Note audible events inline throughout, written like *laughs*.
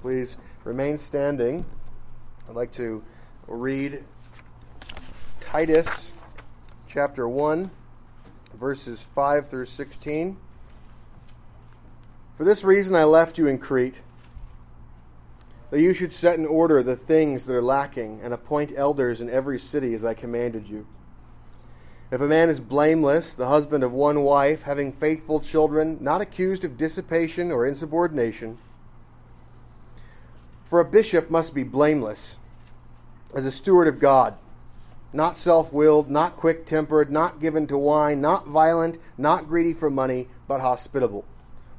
Please remain standing. I'd like to read Titus chapter 1, verses 5 through 16. For this reason I left you in Crete, that you should set in order the things that are lacking, and appoint elders in every city as I commanded you. If a man is blameless, the husband of one wife, having faithful children, not accused of dissipation or insubordination, for a bishop must be blameless, as a steward of God, not self willed, not quick tempered, not given to wine, not violent, not greedy for money, but hospitable,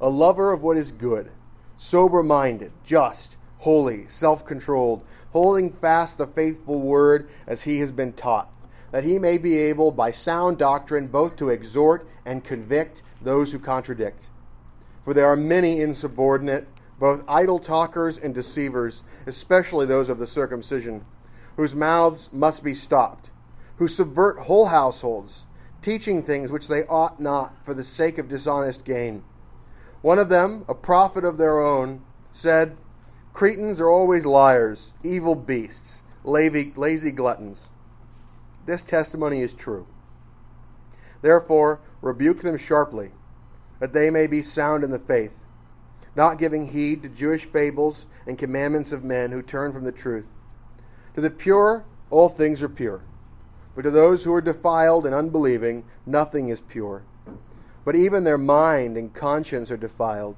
a lover of what is good, sober minded, just, holy, self controlled, holding fast the faithful word as he has been taught, that he may be able by sound doctrine both to exhort and convict those who contradict. For there are many insubordinate both idle talkers and deceivers, especially those of the circumcision, whose mouths must be stopped, who subvert whole households, teaching things which they ought not for the sake of dishonest gain. One of them, a prophet of their own, said, Cretans are always liars, evil beasts, lazy gluttons. This testimony is true. Therefore, rebuke them sharply, that they may be sound in the faith not giving heed to Jewish fables and commandments of men who turn from the truth. To the pure, all things are pure. But to those who are defiled and unbelieving, nothing is pure. But even their mind and conscience are defiled.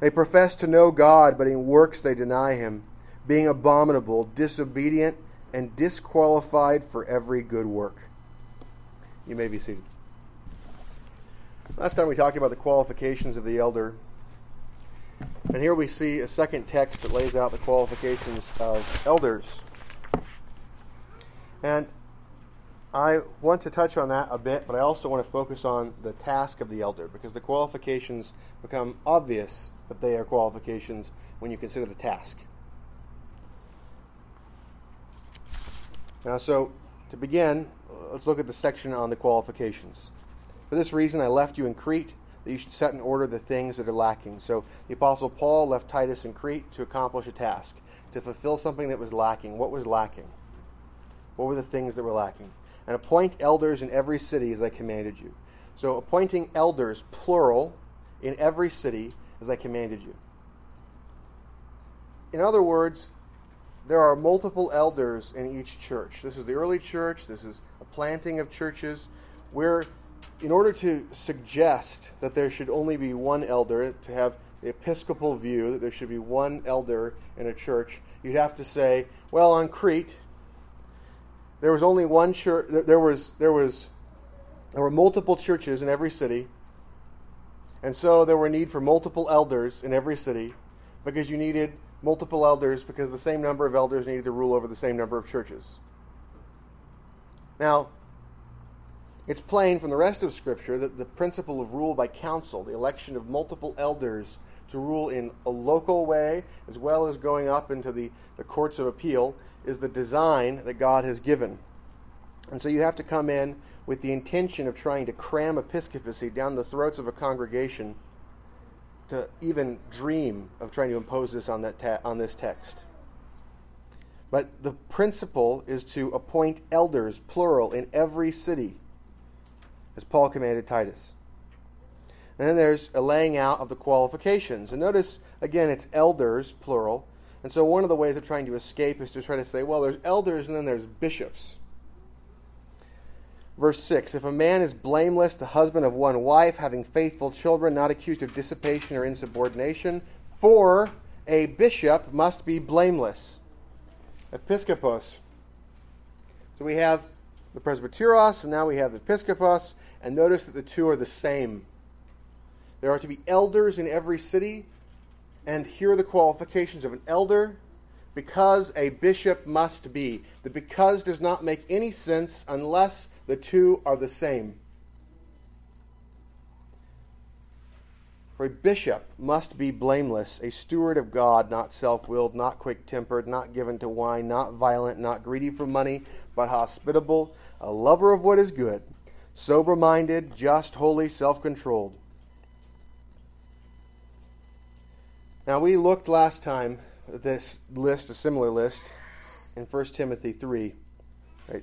They profess to know God, but in works they deny Him, being abominable, disobedient, and disqualified for every good work. You may be seated. Last time we talked about the qualifications of the elder. And here we see a second text that lays out the qualifications of elders. And I want to touch on that a bit, but I also want to focus on the task of the elder because the qualifications become obvious that they are qualifications when you consider the task. Now, so to begin, let's look at the section on the qualifications. For this reason, I left you in Crete that you should set in order the things that are lacking. So the Apostle Paul left Titus in Crete to accomplish a task, to fulfill something that was lacking. What was lacking? What were the things that were lacking? And appoint elders in every city as I commanded you. So appointing elders, plural, in every city as I commanded you. In other words, there are multiple elders in each church. This is the early church, this is a planting of churches where in order to suggest that there should only be one elder, to have the episcopal view that there should be one elder in a church, you'd have to say, well, on Crete, there was only one church. There was there was there were multiple churches in every city, and so there were need for multiple elders in every city, because you needed multiple elders because the same number of elders needed to rule over the same number of churches. Now, it's plain from the rest of Scripture that the principle of rule by council, the election of multiple elders to rule in a local way, as well as going up into the, the courts of appeal, is the design that God has given. And so you have to come in with the intention of trying to cram episcopacy down the throats of a congregation to even dream of trying to impose this on, that ta- on this text. But the principle is to appoint elders, plural, in every city as Paul commanded Titus. And then there's a laying out of the qualifications. And notice, again, it's elders, plural. And so one of the ways of trying to escape is to try to say, well, there's elders and then there's bishops. Verse 6 If a man is blameless, the husband of one wife, having faithful children, not accused of dissipation or insubordination, for a bishop must be blameless. Episkopos. So we have the presbyteros, and now we have the episkopos. And notice that the two are the same. There are to be elders in every city, and here are the qualifications of an elder because a bishop must be. The because does not make any sense unless the two are the same. For a bishop must be blameless, a steward of God, not self willed, not quick tempered, not given to wine, not violent, not greedy for money, but hospitable, a lover of what is good sober minded, just, holy, self controlled. Now, we looked last time this list, a similar list, in 1 Timothy 3. Right?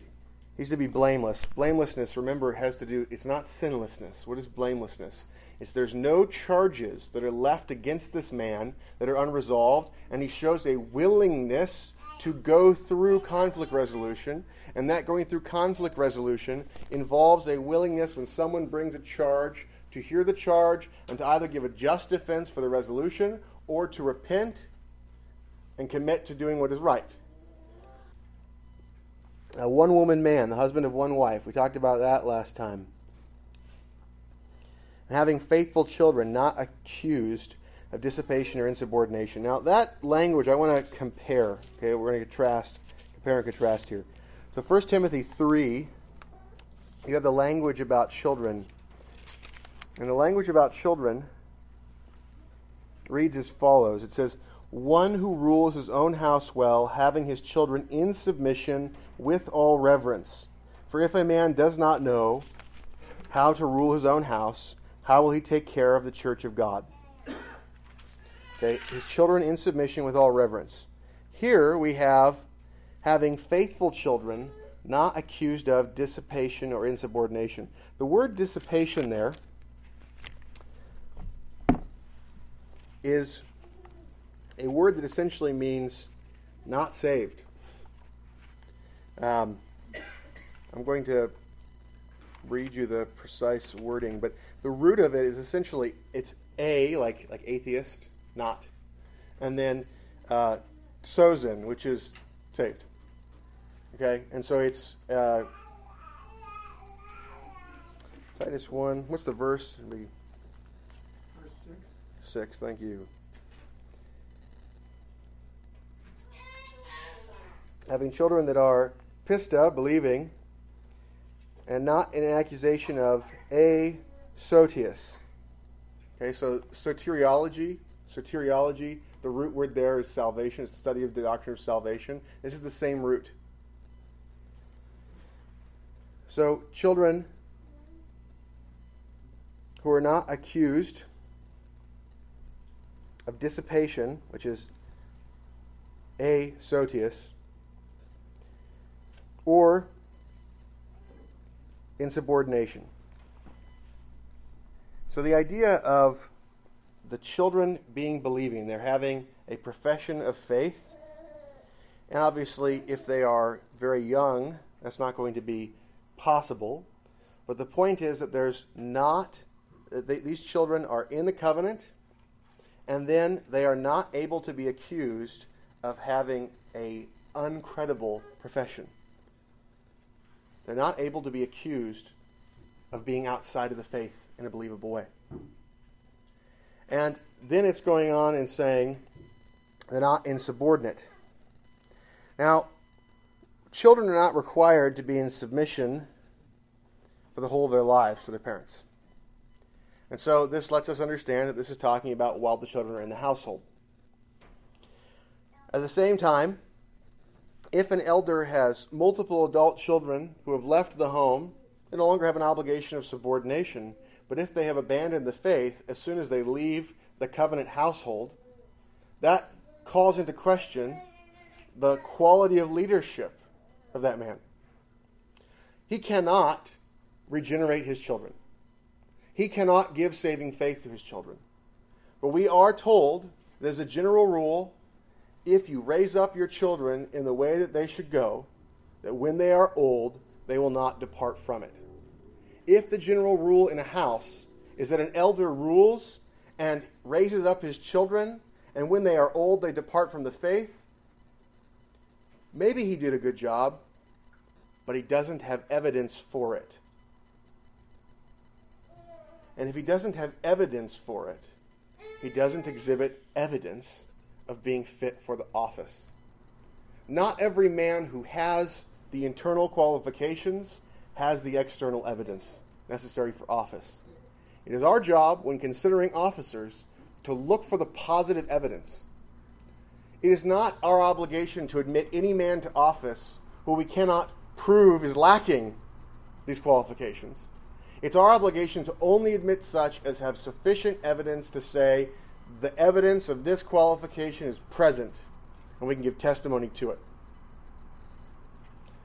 He's to be blameless. Blamelessness, remember, has to do, it's not sinlessness. What is blamelessness? It's there's no charges that are left against this man that are unresolved, and he shows a willingness to go through conflict resolution. And that going through conflict resolution involves a willingness when someone brings a charge to hear the charge and to either give a just defense for the resolution or to repent and commit to doing what is right. A one woman man, the husband of one wife. We talked about that last time. And having faithful children, not accused of dissipation or insubordination. Now, that language I want to compare. Okay, we're going to contrast, compare and contrast here. So, 1 Timothy 3, you have the language about children. And the language about children reads as follows It says, One who rules his own house well, having his children in submission with all reverence. For if a man does not know how to rule his own house, how will he take care of the church of God? Okay, his children in submission with all reverence. Here we have having faithful children not accused of dissipation or insubordination. The word dissipation there is a word that essentially means not saved. Um, I'm going to read you the precise wording, but the root of it is essentially it's a like like atheist, not, and then uh, sozen, which is saved. Okay, and so it's uh, Titus one. What's the verse? Verse six. Six. Thank you. Having children that are pista, believing, and not in an accusation of a sotius. Okay, so soteriology, soteriology, the root word there is salvation. It's the study of the doctrine of salvation. This is the same root. So, children who are not accused of dissipation, which is asotias, or insubordination. So the idea of the children being believing, they're having a profession of faith. And obviously, if they are very young, that's not going to be possible. But the point is that there's not, they, these children are in the covenant, and then they are not able to be accused of having a uncredible profession. They're not able to be accused of being outside of the faith in a believable way. And then it's going on and saying they're not insubordinate. Now, children are not required to be in submission for the whole of their lives to their parents. And so this lets us understand that this is talking about while the children are in the household. At the same time, if an elder has multiple adult children who have left the home, they no longer have an obligation of subordination. But if they have abandoned the faith as soon as they leave the covenant household, that calls into question the quality of leadership of that man. He cannot regenerate his children. He cannot give saving faith to his children. But we are told as a general rule, if you raise up your children in the way that they should go, that when they are old, they will not depart from it. If the general rule in a house is that an elder rules and raises up his children, and when they are old, they depart from the faith, maybe he did a good job, but he doesn't have evidence for it. And if he doesn't have evidence for it, he doesn't exhibit evidence of being fit for the office. Not every man who has the internal qualifications has the external evidence necessary for office. It is our job, when considering officers, to look for the positive evidence. It is not our obligation to admit any man to office who we cannot prove is lacking these qualifications. It's our obligation to only admit such as have sufficient evidence to say the evidence of this qualification is present and we can give testimony to it.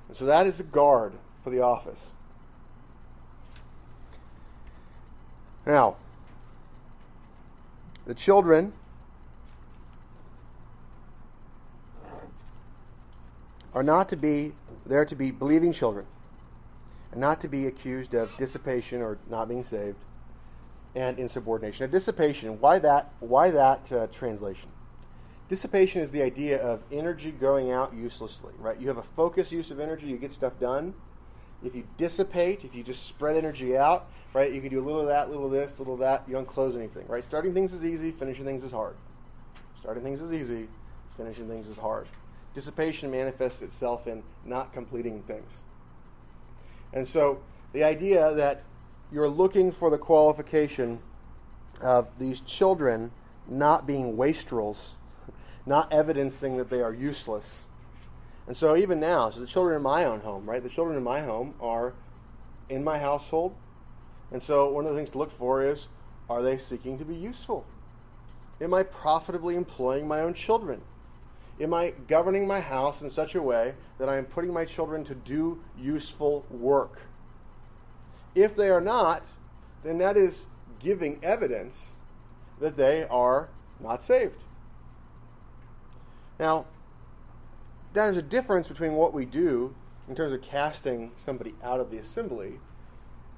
And so that is the guard for the office. Now, the children are not to be there to be believing children and not to be accused of dissipation or not being saved and insubordination. Now, dissipation, why that, why that uh, translation? Dissipation is the idea of energy going out uselessly, right? You have a focused use of energy, you get stuff done. If you dissipate, if you just spread energy out, right, you can do a little of that, little of this, a little of that, you don't close anything, right? Starting things is easy, finishing things is hard. Starting things is easy, finishing things is hard. Dissipation manifests itself in not completing things. And so the idea that you're looking for the qualification of these children not being wastrels, *laughs* not evidencing that they are useless. And so even now, so the children in my own home, right? The children in my home are in my household. And so one of the things to look for is are they seeking to be useful? Am I profitably employing my own children? Am I governing my house in such a way that I am putting my children to do useful work? If they are not, then that is giving evidence that they are not saved. Now, there's a difference between what we do in terms of casting somebody out of the assembly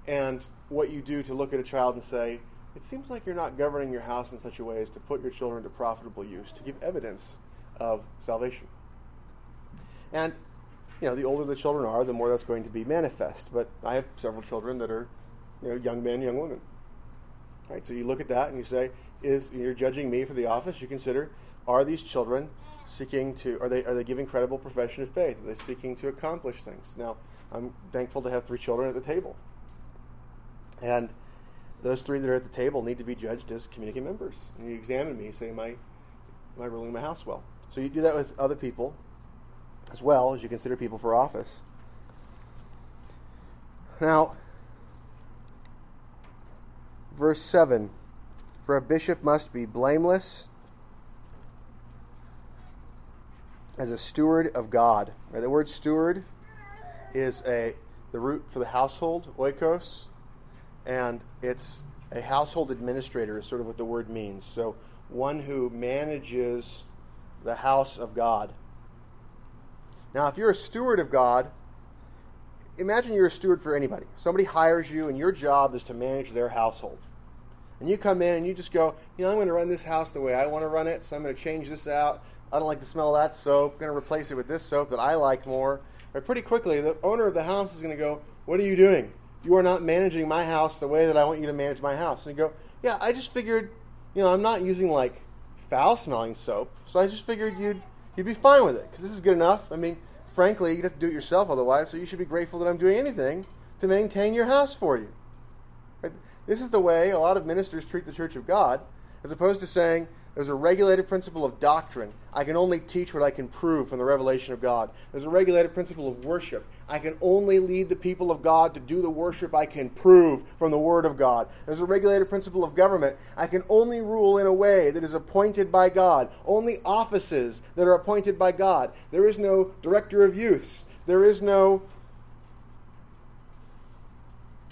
and what you do to look at a child and say, it seems like you're not governing your house in such a way as to put your children to profitable use, to give evidence of salvation. And, you know, the older the children are, the more that's going to be manifest. But I have several children that are, you know, young men, young women. Right? So you look at that and you say, is you're judging me for the office, you consider, are these children seeking to are they are they giving credible profession of faith? Are they seeking to accomplish things? Now, I'm thankful to have three children at the table. And those three that are at the table need to be judged as community members. And you examine me, say, Am I am I ruling my house well? So you do that with other people as well as you consider people for office. Now, verse 7 For a bishop must be blameless as a steward of God. Right, the word steward is a the root for the household, oikos, and it's a household administrator is sort of what the word means. So one who manages the house of God. Now, if you're a steward of God, imagine you're a steward for anybody. Somebody hires you, and your job is to manage their household. And you come in and you just go, you know, I'm going to run this house the way I want to run it, so I'm going to change this out. I don't like the smell of that soap. I'm going to replace it with this soap that I like more. But pretty quickly, the owner of the house is going to go, What are you doing? You are not managing my house the way that I want you to manage my house. And you go, Yeah, I just figured, you know, I'm not using like foul smelling soap, so I just figured you'd you'd be fine with it because this is good enough. I mean, frankly, you'd have to do it yourself otherwise, so you should be grateful that I'm doing anything to maintain your house for you. Right? This is the way a lot of ministers treat the Church of God, as opposed to saying, there's a regulated principle of doctrine. I can only teach what I can prove from the revelation of God. There's a regulated principle of worship. I can only lead the people of God to do the worship I can prove from the Word of God. There's a regulated principle of government. I can only rule in a way that is appointed by God. Only offices that are appointed by God. There is no director of youths. There is no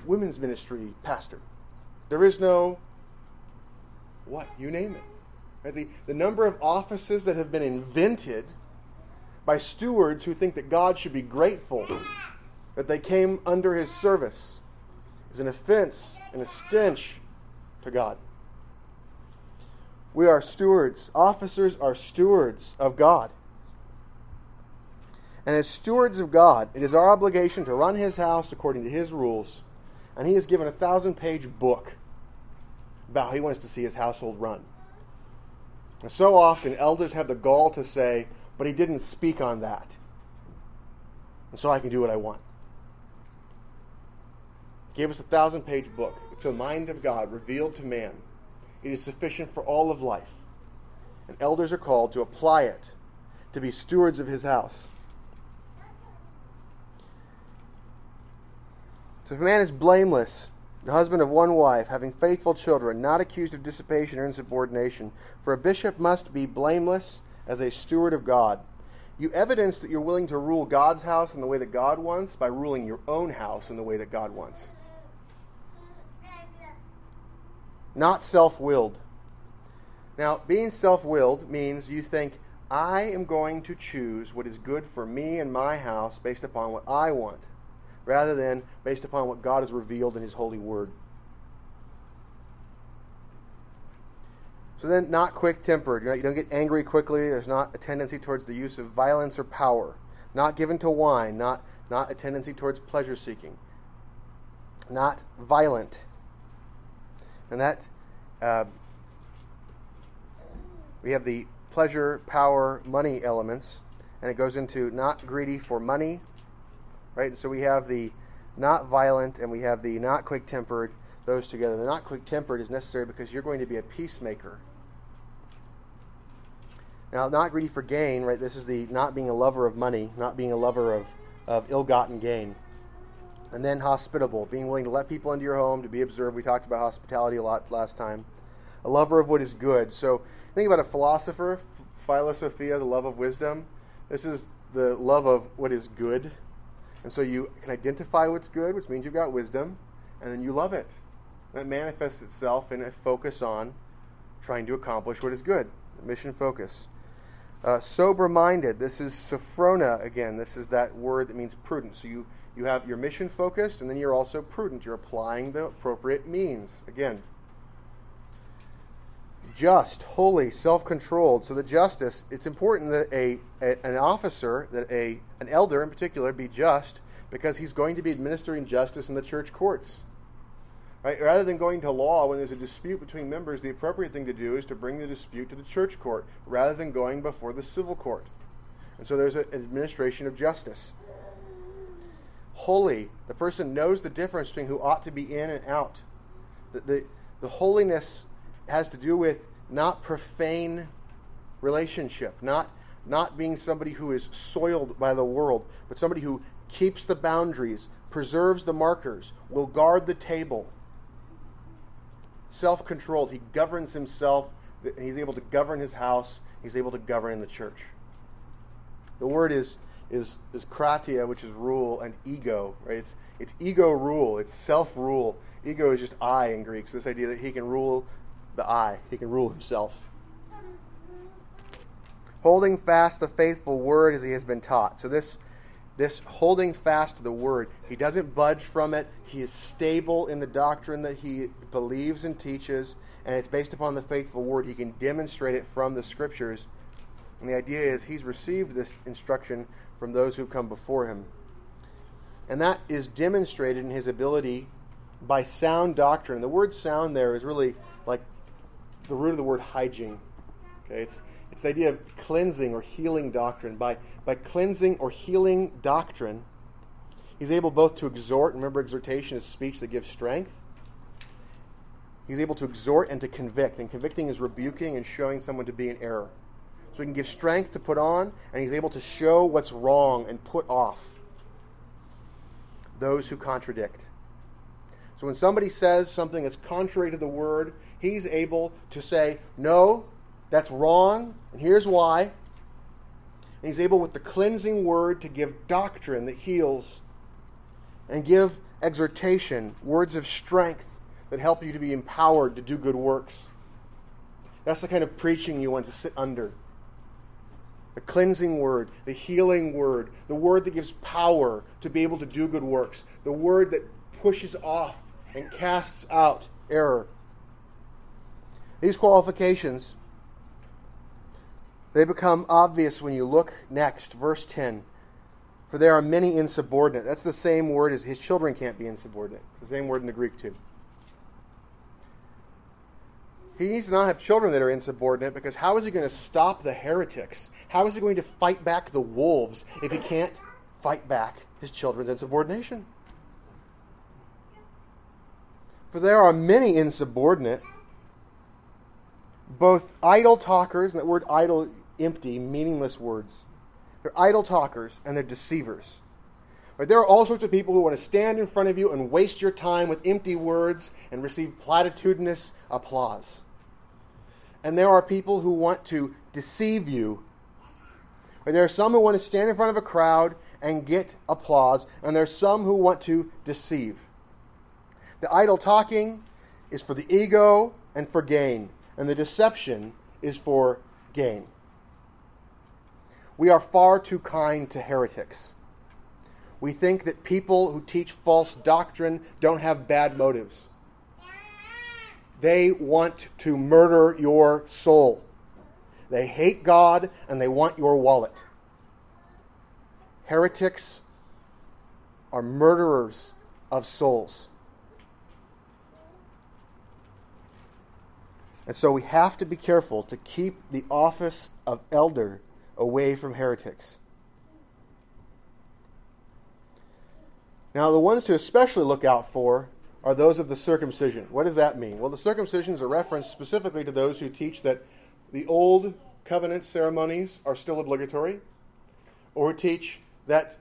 women's ministry pastor. There is no what? You name it. Right? The, the number of offices that have been invented by stewards who think that God should be grateful that they came under his service is an offense and a stench to God. We are stewards. Officers are stewards of God. And as stewards of God, it is our obligation to run his house according to his rules. And he has given a thousand page book about how he wants to see his household run. And so often, elders have the gall to say, but he didn't speak on that. And so I can do what I want. He gave us a thousand page book. It's the mind of God revealed to man. It is sufficient for all of life. And elders are called to apply it, to be stewards of his house. So if a man is blameless, the husband of one wife, having faithful children, not accused of dissipation or insubordination. For a bishop must be blameless as a steward of God. You evidence that you're willing to rule God's house in the way that God wants by ruling your own house in the way that God wants. Not self willed. Now, being self willed means you think, I am going to choose what is good for me and my house based upon what I want, rather than based upon what God has revealed in His holy word. So then, not quick tempered. You don't get angry quickly. There's not a tendency towards the use of violence or power. Not given to wine. Not, not a tendency towards pleasure seeking. Not violent. And that, uh, we have the pleasure, power, money elements. And it goes into not greedy for money. Right? And so we have the not violent and we have the not quick tempered. Those together. The not quick tempered is necessary because you're going to be a peacemaker now, not greedy for gain, right? This is the not being a lover of money, not being a lover of, of ill gotten gain. And then hospitable, being willing to let people into your home, to be observed. We talked about hospitality a lot last time. A lover of what is good. So think about a philosopher, philosophia, the love of wisdom. This is the love of what is good. And so you can identify what's good, which means you've got wisdom, and then you love it. That manifests itself in a focus on trying to accomplish what is good, mission focus. Uh, sober minded, this is sophrona again. This is that word that means prudent. So you, you have your mission focused, and then you're also prudent. You're applying the appropriate means. Again, just, holy, self controlled. So the justice, it's important that a, a, an officer, that a, an elder in particular, be just because he's going to be administering justice in the church courts. Right? Rather than going to law when there's a dispute between members, the appropriate thing to do is to bring the dispute to the church court rather than going before the civil court. And so there's an administration of justice. Holy, the person knows the difference between who ought to be in and out. The, the, the holiness has to do with not profane relationship, not, not being somebody who is soiled by the world, but somebody who keeps the boundaries, preserves the markers, will guard the table self controlled. He governs himself. He's able to govern his house. He's able to govern the church. The word is is is kratia, which is rule, and ego. Right? It's it's ego rule. It's self rule. Ego is just I in Greek. So this idea that he can rule the I. He can rule himself. Holding fast the faithful word as he has been taught. So this this holding fast to the word. He doesn't budge from it. He is stable in the doctrine that he believes and teaches, and it's based upon the faithful word. He can demonstrate it from the scriptures. And the idea is he's received this instruction from those who come before him. And that is demonstrated in his ability by sound doctrine. The word sound there is really like the root of the word hygiene. Okay, it's it's the idea of cleansing or healing doctrine. By, by cleansing or healing doctrine, he's able both to exhort, remember, exhortation is speech that gives strength. He's able to exhort and to convict. And convicting is rebuking and showing someone to be in error. So he can give strength to put on, and he's able to show what's wrong and put off those who contradict. So when somebody says something that's contrary to the word, he's able to say, No, that's wrong, and here's why. And he's able, with the cleansing word, to give doctrine that heals and give exhortation, words of strength that help you to be empowered to do good works. That's the kind of preaching you want to sit under. The cleansing word, the healing word, the word that gives power to be able to do good works, the word that pushes off and casts out error. These qualifications they become obvious when you look next, verse 10. For there are many insubordinate. That's the same word as his children can't be insubordinate. It's the same word in the Greek, too. He needs to not have children that are insubordinate because how is he going to stop the heretics? How is he going to fight back the wolves if he can't fight back his children's insubordination? For there are many insubordinate, both idle talkers, and that word idle empty, meaningless words. They're idle talkers and they're deceivers. Right? There are all sorts of people who want to stand in front of you and waste your time with empty words and receive platitudinous applause. And there are people who want to deceive you Right? There are some who want to stand in front of a crowd and get applause, and there are some who want to deceive. The idle talking is for the ego and for gain, and the deception is for gain. We are far too kind to heretics. We think that people who teach false doctrine don't have bad motives. They want to murder your soul. They hate God and they want your wallet. Heretics are murderers of souls. And so we have to be careful to keep the office of elder away from heretics. Now, the ones to especially look out for are those of the circumcision. What does that mean? Well, the circumcision is a reference specifically to those who teach that the old covenant ceremonies are still obligatory, or teach that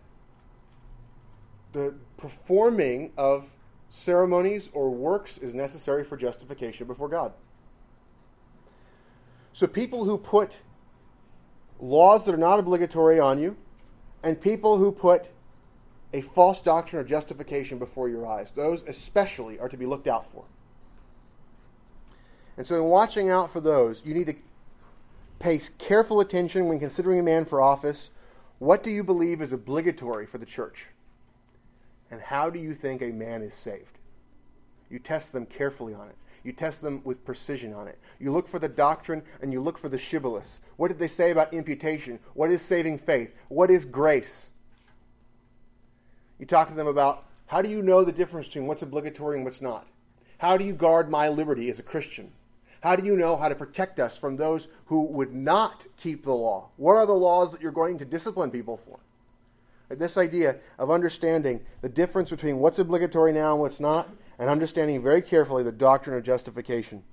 the performing of ceremonies or works is necessary for justification before God. So people who put laws that are not obligatory on you, and people who put a false doctrine or justification before your eyes, those especially are to be looked out for. And so, in watching out for those, you need to pay careful attention when considering a man for office. What do you believe is obligatory for the church? And how do you think a man is saved? You test them carefully on it. You test them with precision on it. You look for the doctrine and you look for the shibboleths. What did they say about imputation? What is saving faith? What is grace? You talk to them about how do you know the difference between what's obligatory and what's not? How do you guard my liberty as a Christian? How do you know how to protect us from those who would not keep the law? What are the laws that you're going to discipline people for? This idea of understanding the difference between what's obligatory now and what's not and understanding very carefully the doctrine of justification.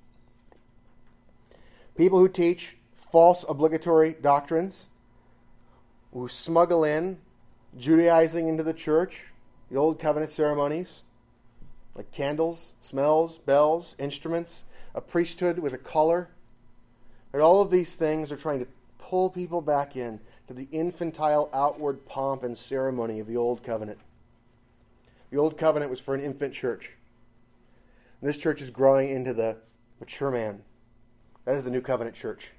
People who teach false obligatory doctrines, who smuggle in Judaizing into the church, the old covenant ceremonies, like candles, smells, bells, instruments, a priesthood with a collar. And all of these things are trying to pull people back in to the infantile outward pomp and ceremony of the old covenant. The old covenant was for an infant church. And this church is growing into the mature man. That is the new covenant church.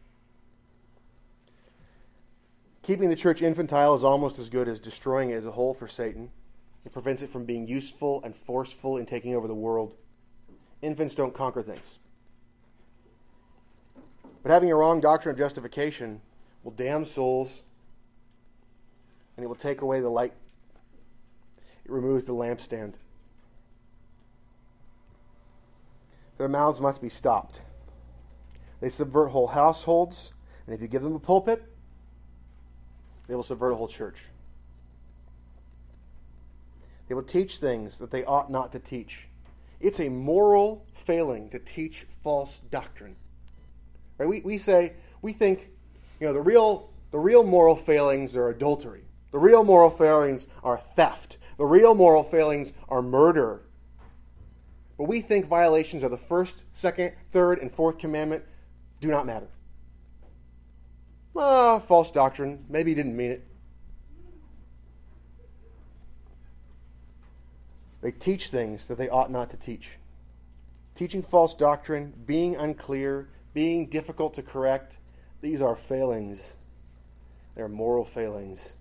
Keeping the church infantile is almost as good as destroying it as a whole for Satan. It prevents it from being useful and forceful in taking over the world. Infants don't conquer things. But having a wrong doctrine of justification will damn souls and it will take away the light. It removes the lampstand. Their mouths must be stopped. They subvert whole households, and if you give them a pulpit, they will subvert a whole church. They will teach things that they ought not to teach. It's a moral failing to teach false doctrine. Right? We, we say, we think, you know, the real, the real moral failings are adultery. The real moral failings are theft. The real moral failings are murder. But we think violations of the first, second, third, and fourth commandment do not matter. Ah, false doctrine. Maybe he didn't mean it. They teach things that they ought not to teach. Teaching false doctrine, being unclear, being difficult to correct, these are failings. They're moral failings.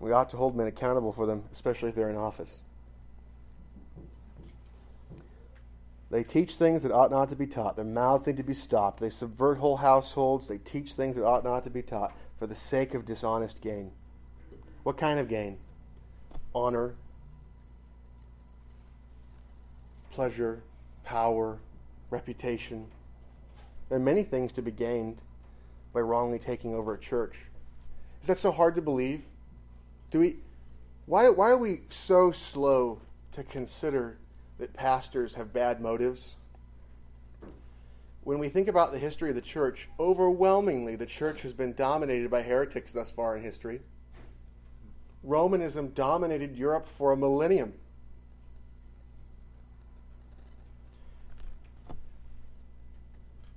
We ought to hold men accountable for them, especially if they're in office. They teach things that ought not to be taught. Their mouths need to be stopped. They subvert whole households. They teach things that ought not to be taught for the sake of dishonest gain. What kind of gain? Honor, pleasure, power, reputation. There are many things to be gained by wrongly taking over a church. Is that so hard to believe? Do we why why are we so slow to consider that pastors have bad motives. When we think about the history of the church, overwhelmingly the church has been dominated by heretics thus far in history. Romanism dominated Europe for a millennium.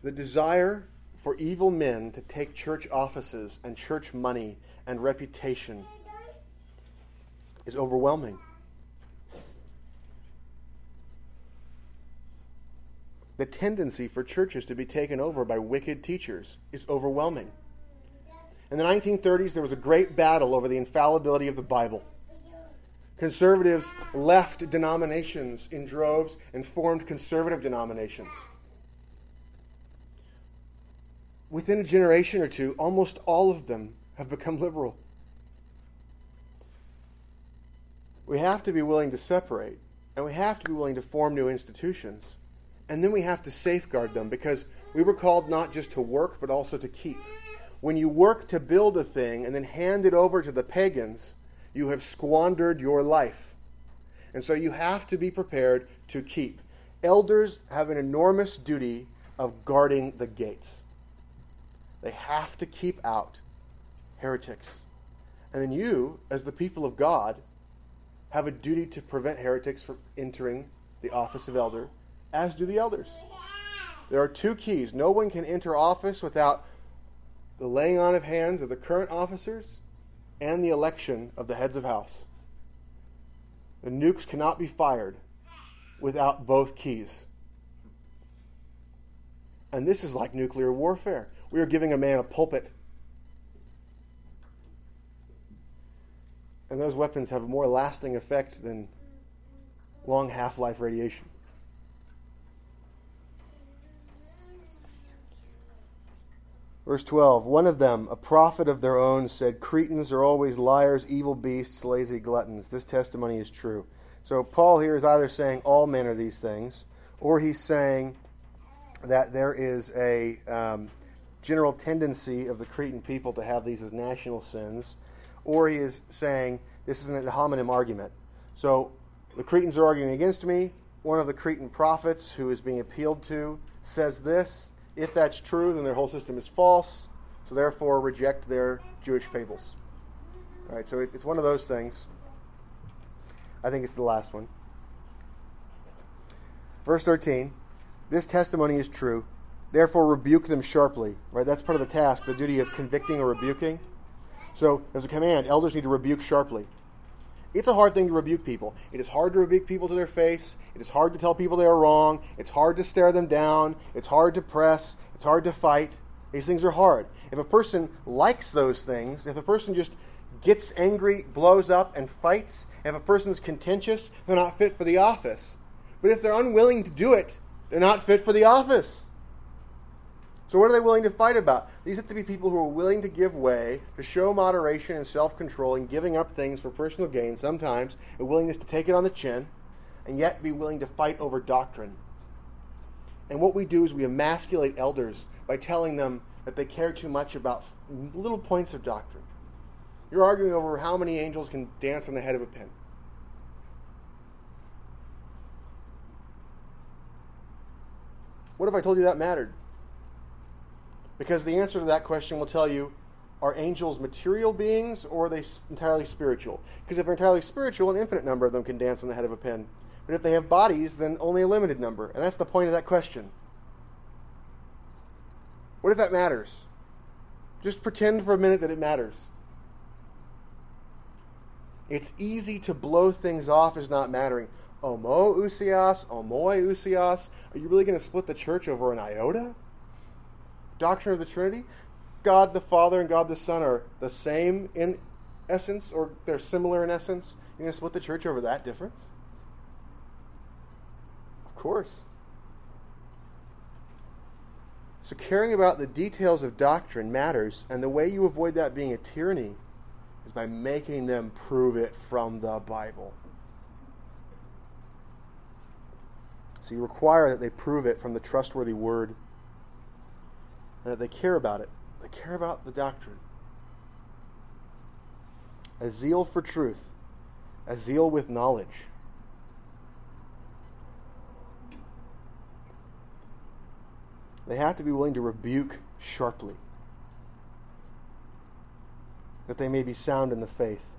The desire for evil men to take church offices and church money and reputation is overwhelming. The tendency for churches to be taken over by wicked teachers is overwhelming. In the 1930s, there was a great battle over the infallibility of the Bible. Conservatives left denominations in droves and formed conservative denominations. Within a generation or two, almost all of them have become liberal. We have to be willing to separate, and we have to be willing to form new institutions. And then we have to safeguard them because we were called not just to work, but also to keep. When you work to build a thing and then hand it over to the pagans, you have squandered your life. And so you have to be prepared to keep. Elders have an enormous duty of guarding the gates. They have to keep out heretics. And then you, as the people of God, have a duty to prevent heretics from entering the office of elder, as do the elders. There are two keys. No one can enter office without the laying on of hands of the current officers and the election of the heads of house. The nukes cannot be fired without both keys. And this is like nuclear warfare. We are giving a man a pulpit. And those weapons have a more lasting effect than long half life radiation. Verse 12 One of them, a prophet of their own, said, Cretans are always liars, evil beasts, lazy gluttons. This testimony is true. So Paul here is either saying all men are these things, or he's saying that there is a um, general tendency of the Cretan people to have these as national sins, or he is saying this is an ad hominem argument. So the Cretans are arguing against me. One of the Cretan prophets who is being appealed to says this if that's true, then their whole system is false. So therefore, reject their Jewish fables. All right, so it, it's one of those things. I think it's the last one. Verse 13 This testimony is true. Therefore, rebuke them sharply. Right? That's part of the task, the duty of convicting or rebuking. So, as a command, elders need to rebuke sharply. It's a hard thing to rebuke people. It is hard to rebuke people to their face. It is hard to tell people they are wrong. It's hard to stare them down. It's hard to press. It's hard to fight. These things are hard. If a person likes those things, if a person just gets angry, blows up, and fights, if a person's contentious, they're not fit for the office. But if they're unwilling to do it, they're not fit for the office. So, what are they willing to fight about? These have to be people who are willing to give way, to show moderation and self control in giving up things for personal gain, sometimes, a willingness to take it on the chin, and yet be willing to fight over doctrine. And what we do is we emasculate elders by telling them that they care too much about little points of doctrine. You're arguing over how many angels can dance on the head of a pin. What if I told you that mattered? Because the answer to that question will tell you are angels material beings or are they entirely spiritual? Because if they're entirely spiritual, an infinite number of them can dance on the head of a pin. But if they have bodies, then only a limited number. And that's the point of that question. What if that matters? Just pretend for a minute that it matters. It's easy to blow things off as not mattering. Omo usias, omoi usias. Are you really going to split the church over an iota? Doctrine of the Trinity, God the Father and God the Son are the same in essence, or they're similar in essence. You're going to split the church over that difference? Of course. So, caring about the details of doctrine matters, and the way you avoid that being a tyranny is by making them prove it from the Bible. So, you require that they prove it from the trustworthy Word and that they care about it. They care about the doctrine. A zeal for truth, a zeal with knowledge. They have to be willing to rebuke sharply, that they may be sound in the faith,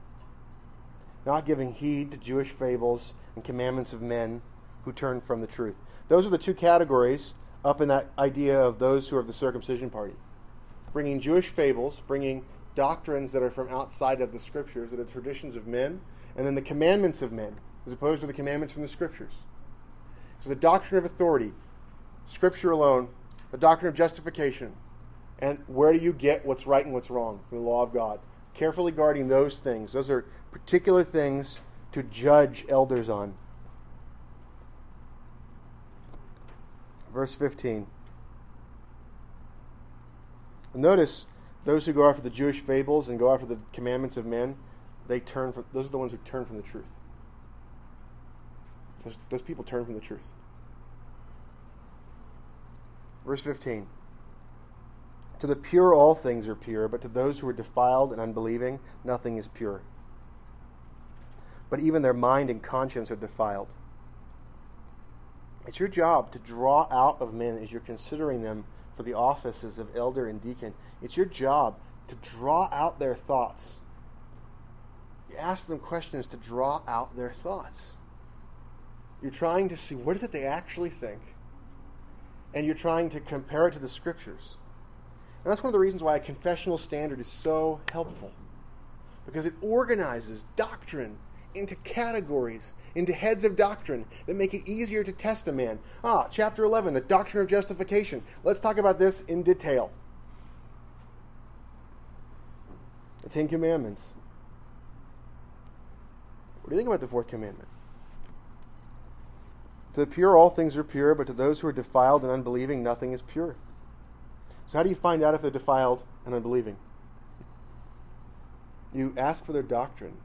not giving heed to Jewish fables and commandments of men who turn from the truth. Those are the two categories up in that idea of those who are of the circumcision party, bringing Jewish fables, bringing doctrines that are from outside of the scriptures, that are traditions of men, and then the commandments of men, as opposed to the commandments from the scriptures. So the doctrine of authority, scripture alone, the doctrine of justification, and where do you get what's right and what's wrong from the law of God? Carefully guarding those things. Those are particular things to judge elders on. Verse 15. Notice those who go after the Jewish fables and go after the commandments of men, they turn from those are the ones who turn from the truth. Those, those people turn from the truth. Verse 15. To the pure, all things are pure, but to those who are defiled and unbelieving, nothing is pure. But even their mind and conscience are defiled. It's your job to draw out of men as you're considering them for the offices of elder and deacon. It's your job to draw out their thoughts. You ask them questions to draw out their thoughts. You're trying to see what is it they actually think, and you're trying to compare it to the scriptures. And that's one of the reasons why a confessional standard is so helpful. Because it organizes doctrine into categories, into heads of doctrine that make it easier to test a man. Ah, chapter 11, the doctrine of justification. Let's talk about this in detail. The Ten Commandments. What do you think about the fourth commandment? To the pure, all things are pure, but to those who are defiled and unbelieving, nothing is pure. So, how do you find out if they're defiled and unbelieving? You ask for their doctrine.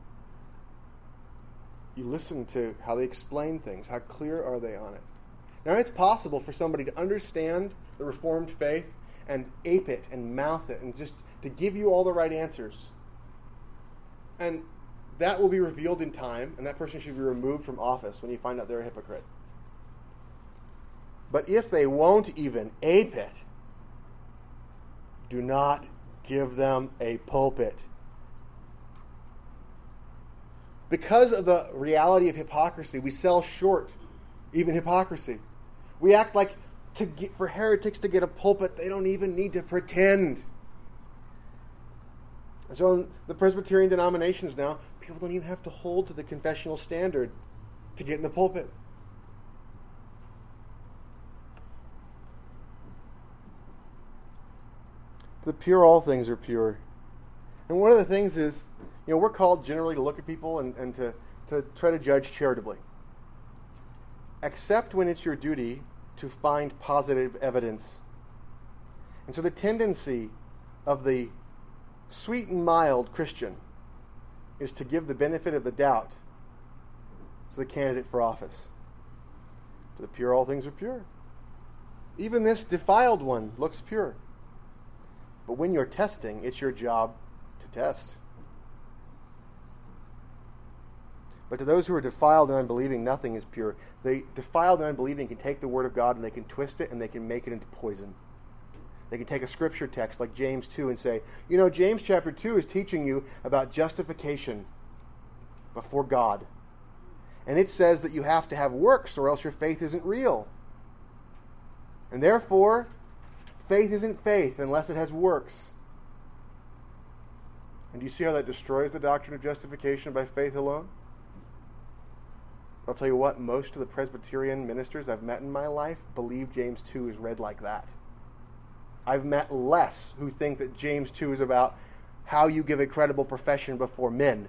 You listen to how they explain things. How clear are they on it? Now, it's possible for somebody to understand the Reformed faith and ape it and mouth it and just to give you all the right answers. And that will be revealed in time, and that person should be removed from office when you find out they're a hypocrite. But if they won't even ape it, do not give them a pulpit. Because of the reality of hypocrisy, we sell short even hypocrisy. We act like get, for heretics to get a pulpit, they don't even need to pretend. And so, in the Presbyterian denominations now, people don't even have to hold to the confessional standard to get in the pulpit. the pure, all things are pure. And one of the things is, you know, we're called generally to look at people and, and to, to try to judge charitably. Except when it's your duty to find positive evidence. And so the tendency of the sweet and mild Christian is to give the benefit of the doubt to the candidate for office. To the pure, all things are pure. Even this defiled one looks pure. But when you're testing, it's your job to test. But to those who are defiled and unbelieving, nothing is pure. They defiled and unbelieving can take the word of God and they can twist it and they can make it into poison. They can take a scripture text like James 2 and say, you know, James chapter 2 is teaching you about justification before God. And it says that you have to have works or else your faith isn't real. And therefore, Faith isn't faith unless it has works. And do you see how that destroys the doctrine of justification by faith alone? I'll tell you what, most of the Presbyterian ministers I've met in my life believe James 2 is read like that. I've met less who think that James 2 is about how you give a credible profession before men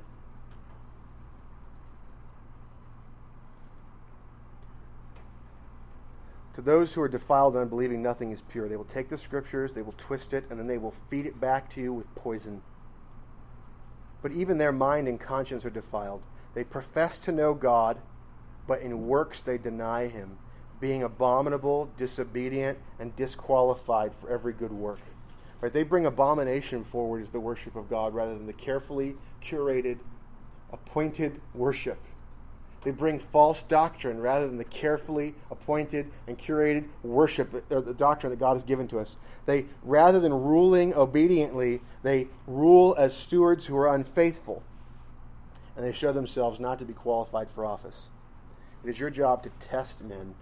To those who are defiled and unbelieving, nothing is pure. They will take the scriptures, they will twist it, and then they will feed it back to you with poison. But even their mind and conscience are defiled. They profess to know God, but in works they deny him, being abominable, disobedient, and disqualified for every good work. Right? They bring abomination forward as the worship of God rather than the carefully curated, appointed worship they bring false doctrine rather than the carefully appointed and curated worship or the doctrine that God has given to us. They rather than ruling obediently, they rule as stewards who are unfaithful. And they show themselves not to be qualified for office. It is your job to test men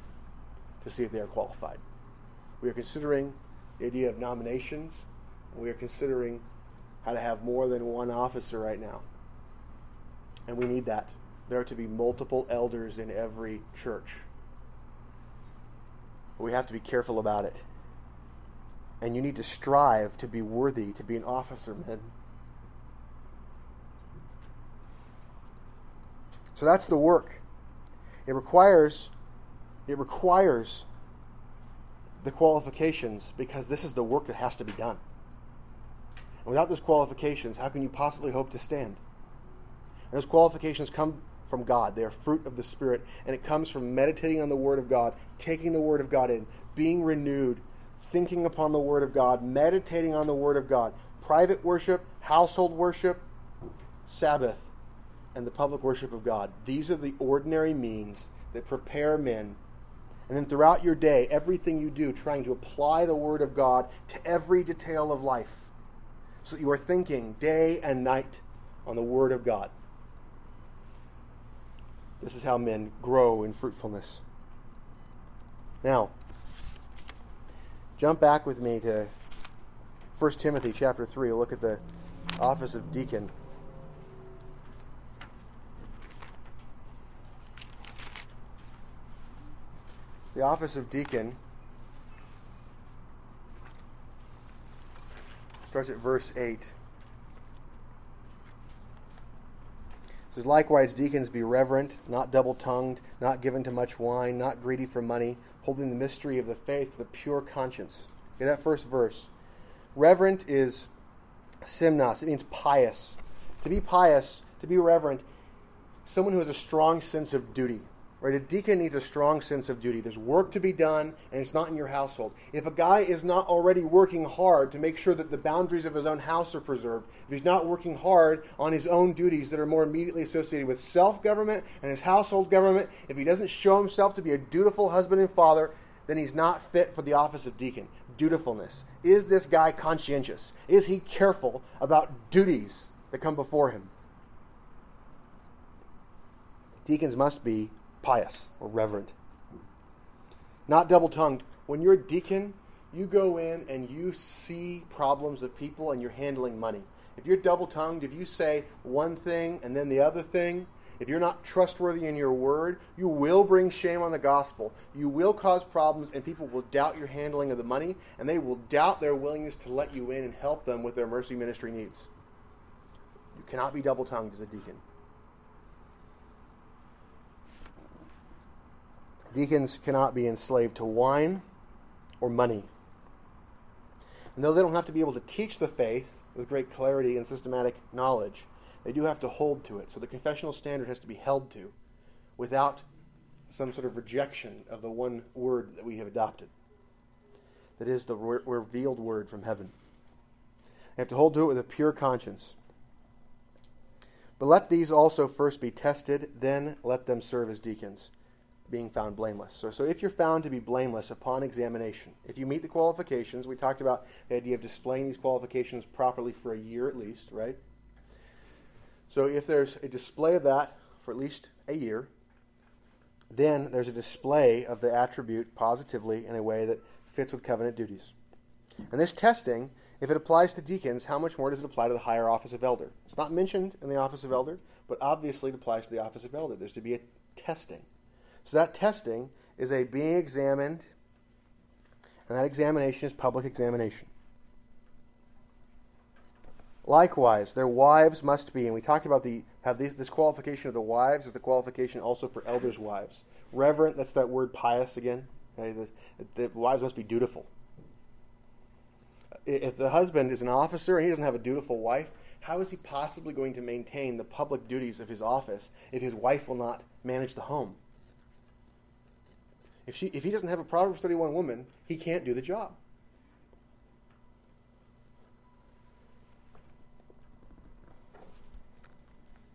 to see if they are qualified. We are considering the idea of nominations, and we are considering how to have more than one officer right now. And we need that. There are to be multiple elders in every church. We have to be careful about it. And you need to strive to be worthy to be an officer, men. So that's the work. It requires it requires the qualifications because this is the work that has to be done. And without those qualifications, how can you possibly hope to stand? And those qualifications come from God. They are fruit of the Spirit, and it comes from meditating on the Word of God, taking the Word of God in, being renewed, thinking upon the Word of God, meditating on the Word of God. Private worship, household worship, Sabbath, and the public worship of God. These are the ordinary means that prepare men and then throughout your day, everything you do, trying to apply the Word of God to every detail of life. So that you are thinking day and night on the Word of God. This is how men grow in fruitfulness. Now, jump back with me to 1 Timothy chapter 3. Look at the office of deacon. The office of deacon starts at verse 8. It says, Likewise, deacons be reverent, not double tongued, not given to much wine, not greedy for money, holding the mystery of the faith with a pure conscience. Okay, that first verse. Reverent is semnos, it means pious. To be pious, to be reverent, someone who has a strong sense of duty. Right? A deacon needs a strong sense of duty. There's work to be done, and it's not in your household. If a guy is not already working hard to make sure that the boundaries of his own house are preserved, if he's not working hard on his own duties that are more immediately associated with self government and his household government, if he doesn't show himself to be a dutiful husband and father, then he's not fit for the office of deacon. Dutifulness. Is this guy conscientious? Is he careful about duties that come before him? Deacons must be pious or reverent. Not double tongued. When you're a deacon, you go in and you see problems of people and you're handling money. If you're double tongued, if you say one thing and then the other thing, if you're not trustworthy in your word, you will bring shame on the gospel. You will cause problems, and people will doubt your handling of the money, and they will doubt their willingness to let you in and help them with their mercy ministry needs. You cannot be double tongued as a deacon. Deacons cannot be enslaved to wine or money. And though they don't have to be able to teach the faith with great clarity and systematic knowledge, they do have to hold to it. So the confessional standard has to be held to without some sort of rejection of the one word that we have adopted. That is the re- revealed word from heaven. They have to hold to it with a pure conscience. But let these also first be tested, then let them serve as deacons being found blameless. So, so if you're found to be blameless upon examination, if you meet the qualifications, we talked about the idea of displaying these qualifications properly for a year at least, right? So if there's a display of that for at least a year, then there's a display of the attribute positively in a way that fits with covenant duties. And this testing, if it applies to deacons, how much more does it apply to the higher office of elder? It's not mentioned in the office of elder, but obviously it applies to the office of elder. There's to be a testing. So that testing is a being examined, and that examination is public examination. Likewise, their wives must be, and we talked about the have these, this qualification of the wives is the qualification also for elders' wives. Reverent, that's that word pious again. Okay, the, the wives must be dutiful. If the husband is an officer and he doesn't have a dutiful wife, how is he possibly going to maintain the public duties of his office if his wife will not manage the home? If, she, if he doesn't have a Proverbs 31 woman, he can't do the job.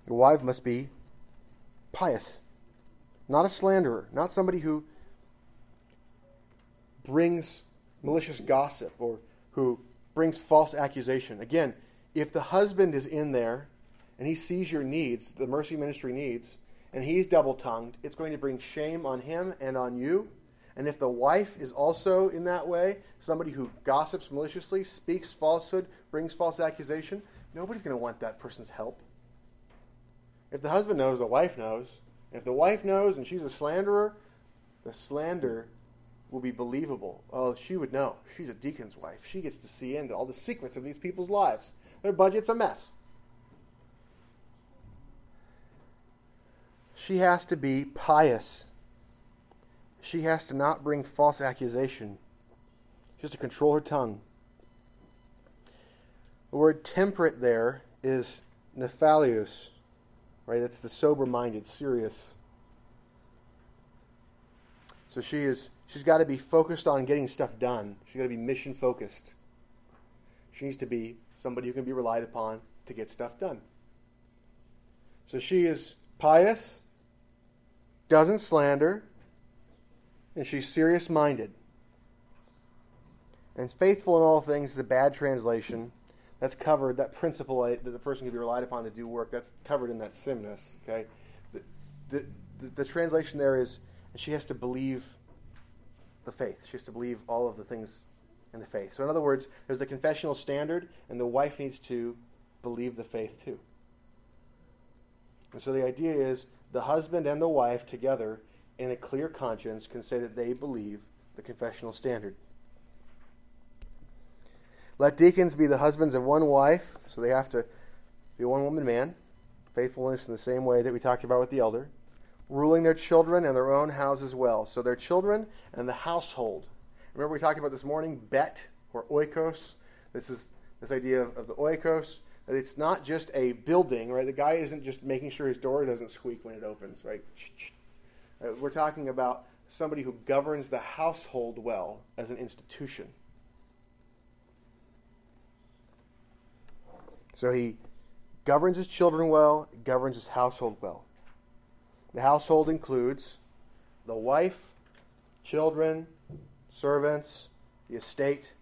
Your wife must be pious, not a slanderer, not somebody who brings malicious gossip or who brings false accusation. Again, if the husband is in there and he sees your needs, the mercy ministry needs, and he's double tongued, it's going to bring shame on him and on you, And if the wife is also in that way, somebody who gossips maliciously, speaks falsehood, brings false accusation, nobody's going to want that person's help. If the husband knows, the wife knows. If the wife knows and she's a slanderer, the slander will be believable. Oh, she would know. She's a deacon's wife. She gets to see into all the secrets of these people's lives. Their budget's a mess. She has to be pious. She has to not bring false accusation. She has to control her tongue. The word temperate there is nephalios, right? That's the sober minded, serious. So she is she's got to be focused on getting stuff done. She's got to be mission focused. She needs to be somebody who can be relied upon to get stuff done. So she is pious, doesn't slander, and she's serious minded. And faithful in all things is a bad translation. That's covered, that principle that the person can be relied upon to do work, that's covered in that simness. Okay? The, the, the, the translation there is, she has to believe the faith. She has to believe all of the things in the faith. So, in other words, there's the confessional standard, and the wife needs to believe the faith too. And so the idea is the husband and the wife together, in a clear conscience, can say that they believe the confessional standard. Let deacons be the husbands of one wife, so they have to be one woman man. Faithfulness in the same way that we talked about with the elder. Ruling their children and their own house as well. So their children and the household. Remember we talked about this morning, bet or oikos. This is this idea of, of the oikos. It's not just a building, right? The guy isn't just making sure his door doesn't squeak when it opens, right? Uh, we're talking about somebody who governs the household well as an institution. So he governs his children well, governs his household well. The household includes the wife, children, servants, the estate.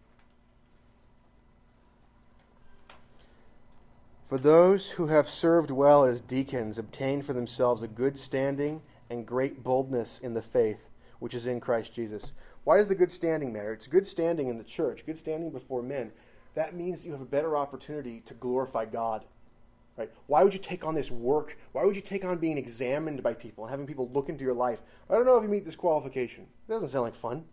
For those who have served well as deacons obtain for themselves a good standing and great boldness in the faith which is in Christ Jesus. Why does the good standing matter? It's good standing in the church, good standing before men that means you have a better opportunity to glorify God. Right? Why would you take on this work? Why would you take on being examined by people and having people look into your life? I don't know if you meet this qualification. It doesn't sound like fun.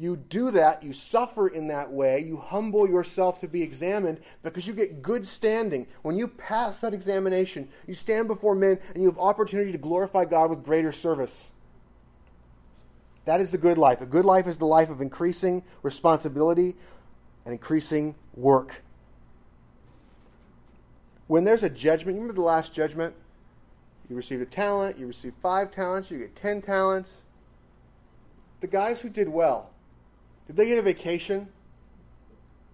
You do that, you suffer in that way, you humble yourself to be examined because you get good standing. When you pass that examination, you stand before men and you have opportunity to glorify God with greater service. That is the good life. A good life is the life of increasing responsibility, and increasing work. When there's a judgment, you remember the last judgment? You received a talent, you received five talents, you get ten talents. The guys who did well, did they get a vacation?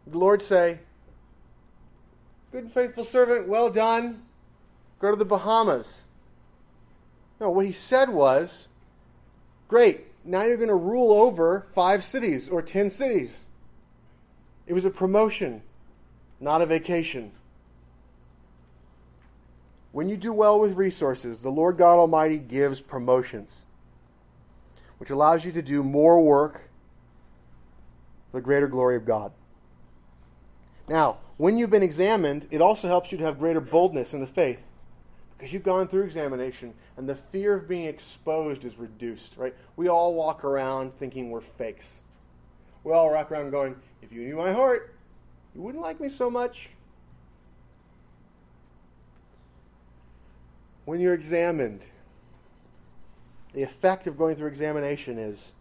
Did the Lord say, Good and faithful servant, well done. Go to the Bahamas. No, what he said was, Great, now you're going to rule over five cities or ten cities. It was a promotion, not a vacation. When you do well with resources, the Lord God Almighty gives promotions, which allows you to do more work the greater glory of God. Now, when you've been examined, it also helps you to have greater boldness in the faith because you've gone through examination and the fear of being exposed is reduced, right? We all walk around thinking we're fakes. We all walk around going, if you knew my heart, you wouldn't like me so much. When you're examined, the effect of going through examination is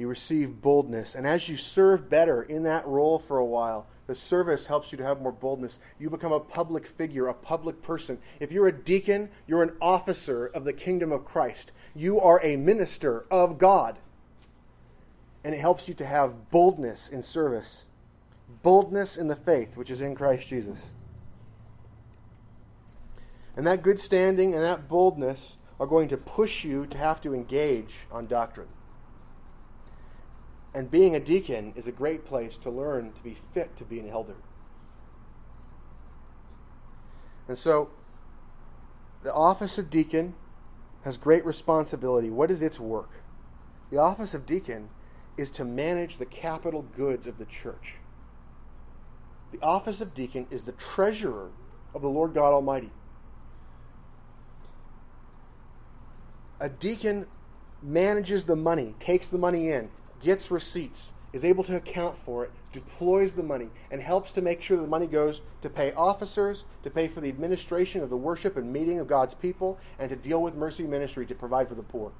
you receive boldness. And as you serve better in that role for a while, the service helps you to have more boldness. You become a public figure, a public person. If you're a deacon, you're an officer of the kingdom of Christ. You are a minister of God and it helps you to have boldness in service, boldness in the faith which is in Christ Jesus. And that good standing and that boldness are going to push you to have to engage on doctrine. And being a deacon is a great place to learn to be fit to be an elder. And so, the office of deacon has great responsibility. What is its work? The office of deacon is to manage the capital goods of the church. The office of deacon is the treasurer of the Lord God Almighty. A deacon manages the money, takes the money in, gets receipts, is able to account for it, deploys the money, and helps to make sure the money goes to pay officers, to pay for the administration of the worship and meeting of God's people, and to deal with mercy ministry to provide for the poor.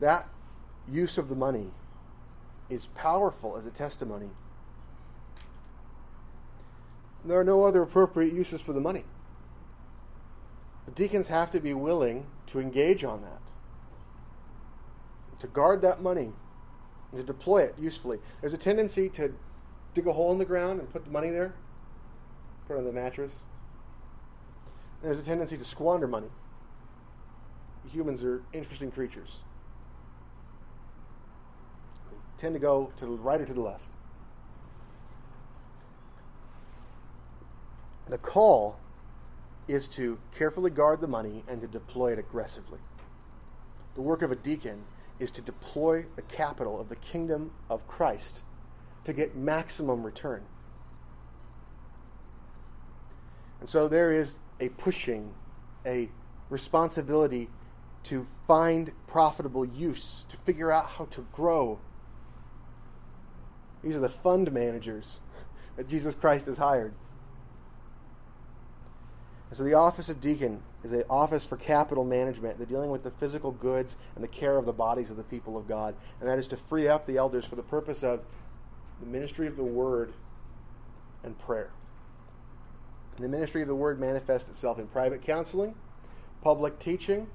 That use of the money is powerful as a testimony. There are no other appropriate uses for the money. The deacons have to be willing to engage on that, to guard that money, and to deploy it usefully. There's a tendency to dig a hole in the ground and put the money there, put it on the mattress. There's a tendency to squander money. Humans are interesting creatures. They tend to go to the right or to the left. The call is to carefully guard the money and to deploy it aggressively. The work of a deacon is to deploy the capital of the kingdom of Christ to get maximum return. And so there is a pushing, a responsibility to find profitable use, to figure out how to grow. These are the fund managers *laughs* that Jesus Christ has hired. And so the office of deacon is an office for capital management, the dealing with the physical goods and the care of the bodies of the people of God. And that is to free up the elders for the purpose of the ministry of the word and prayer. And the ministry of the word manifests itself in private counseling, public teaching,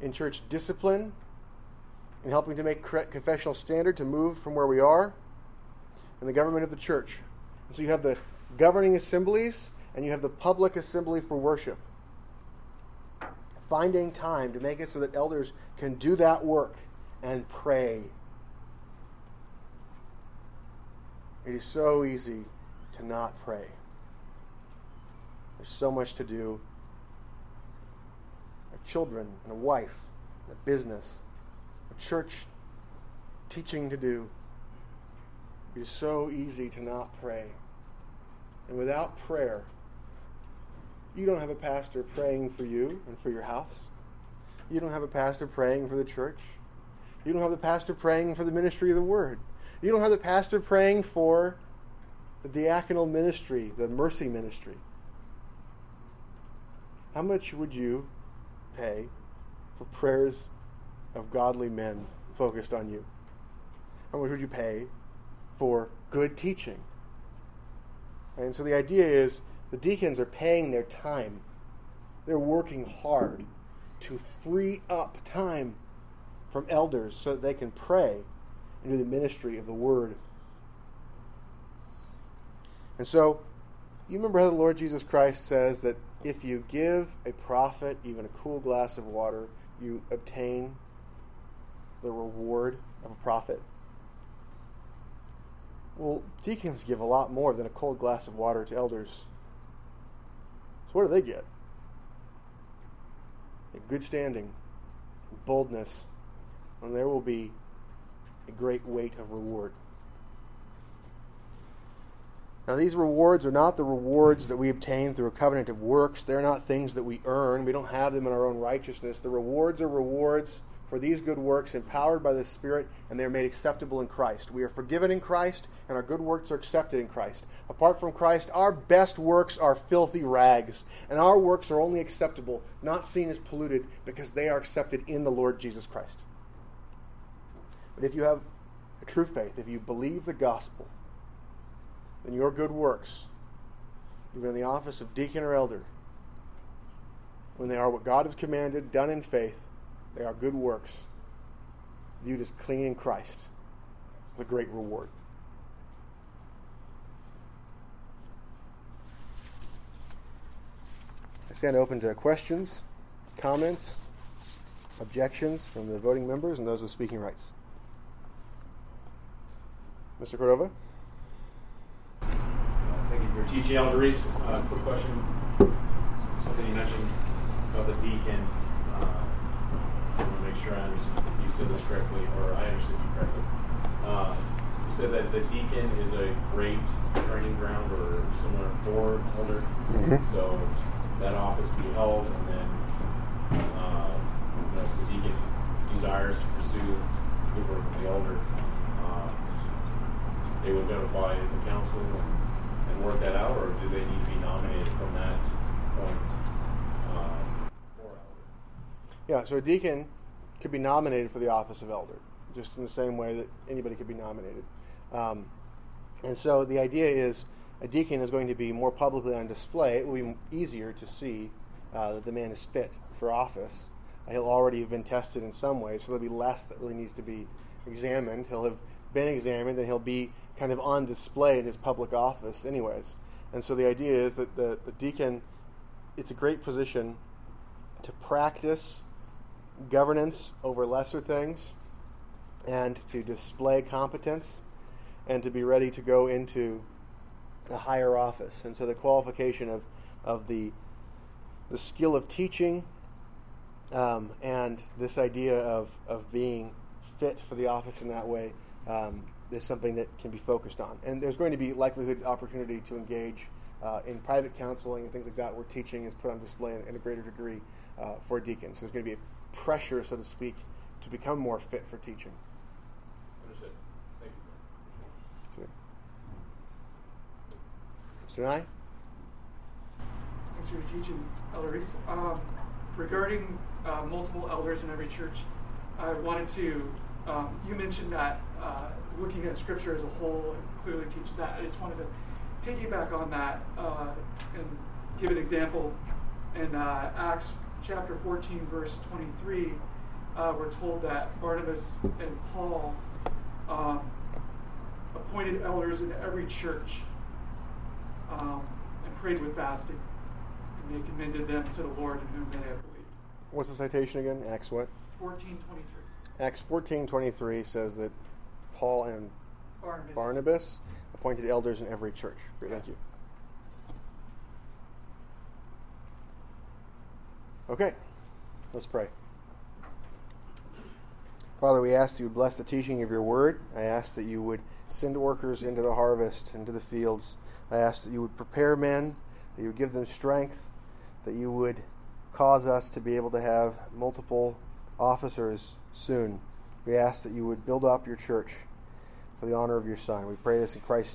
in church discipline, in helping to make confessional standard to move from where we are, and the government of the church. And so you have the governing assemblies and you have the public assembly for worship. Finding time to make it so that elders can do that work and pray. It is so easy to not pray. There's so much to do. A children and a wife, a business, a church teaching to do. It is so easy to not pray. And without prayer, you don't have a pastor praying for you and for your house. You don't have a pastor praying for the church. You don't have the pastor praying for the ministry of the word. You don't have the pastor praying for the diaconal ministry, the mercy ministry. How much would you pay for prayers of godly men focused on you? How much would you pay for good teaching? And so the idea is the deacons are paying their time. They're working hard to free up time from elders so that they can pray and do the ministry of the word. And so, you remember how the Lord Jesus Christ says that if you give a prophet even a cool glass of water, you obtain the reward of a prophet? Well, deacons give a lot more than a cold glass of water to elders. What do they get? A good standing, boldness, and there will be a great weight of reward. Now, these rewards are not the rewards that we obtain through a covenant of works. They're not things that we earn. We don't have them in our own righteousness. The rewards are rewards for these good works empowered by the Spirit, and they are made acceptable in Christ. We are forgiven in Christ, and our good works are accepted in Christ. Apart from Christ, our best works are filthy rags, and our works are only acceptable, not seen as polluted, because they are accepted in the Lord Jesus Christ. But if you have a true faith, if you believe the gospel, then your good works, even in the office of deacon or elder, when they are what God has commanded, done in faith, they are good works, viewed as clean in Christ, the great reward. I stand open to questions, comments, objections from the voting members and those with speaking rights. Mr. Cordova? Thank you for teaching, Elder. Uh, quick question. Something you mentioned about the deacon. Sure I understood you said this correctly, or I understood you correctly. Uh, you said that the deacon is a great training ground or similar for elder. Mhm. So that office can be held, and then uh, you know, the deacon desires to pursue the work of the elder. Uh, they would notify the council and, and work that out, or do they need to be nominated from that point uh. Yeah, so a deacon could be nominated for the office of elder, just in the same way that anybody could be nominated. Um, and so the idea is a deacon is going to be more publicly on display. It will be easier to see uh, that the man is fit for office. He'll already have been tested in some way, so there'll be less that really needs to be examined. He'll have been examined, and he'll be kind of on display in his public office, anyways. And so the idea is that the, the deacon, it's a great position to practice governance over lesser things and to display competence and to be ready to go into a higher office. And so the qualification of, of the, the skill of teaching um, and this idea of, of being fit for the office in that way um, is something that can be focused on. And there's going to be likelihood opportunity to engage uh, in private counseling and things like that where teaching is put on display in, in a greater degree uh, for deacons. So there's going to be a pressure, so to speak, to become more fit for teaching. Understood. Thank you. Mr. Nye? Thanks for your teaching, Elder Reese. Um, regarding uh, multiple elders in every church, I wanted to, um, you mentioned that uh, looking at Scripture as a whole clearly teaches that. I just wanted to piggyback on that uh, and give an example. In uh, Acts chapter 14, verse 23, uh, we're told that Barnabas and Paul um, appointed elders in every church um, and prayed with fasting. And they commended them to the Lord in whom they had believed. What's the citation again? Acts what? 1423. Acts 14:23 says that Paul and Barnabas. Barnabas appointed elders in every church. Great, thank you. Okay, let's pray. Father, we ask that you would bless the teaching of your word. I ask that you would send workers into the harvest, into the fields. I ask that you would prepare men, that you would give them strength, that you would cause us to be able to have multiple officers soon. We ask that you would build up your church for the honor of your Son. We pray this in Christ's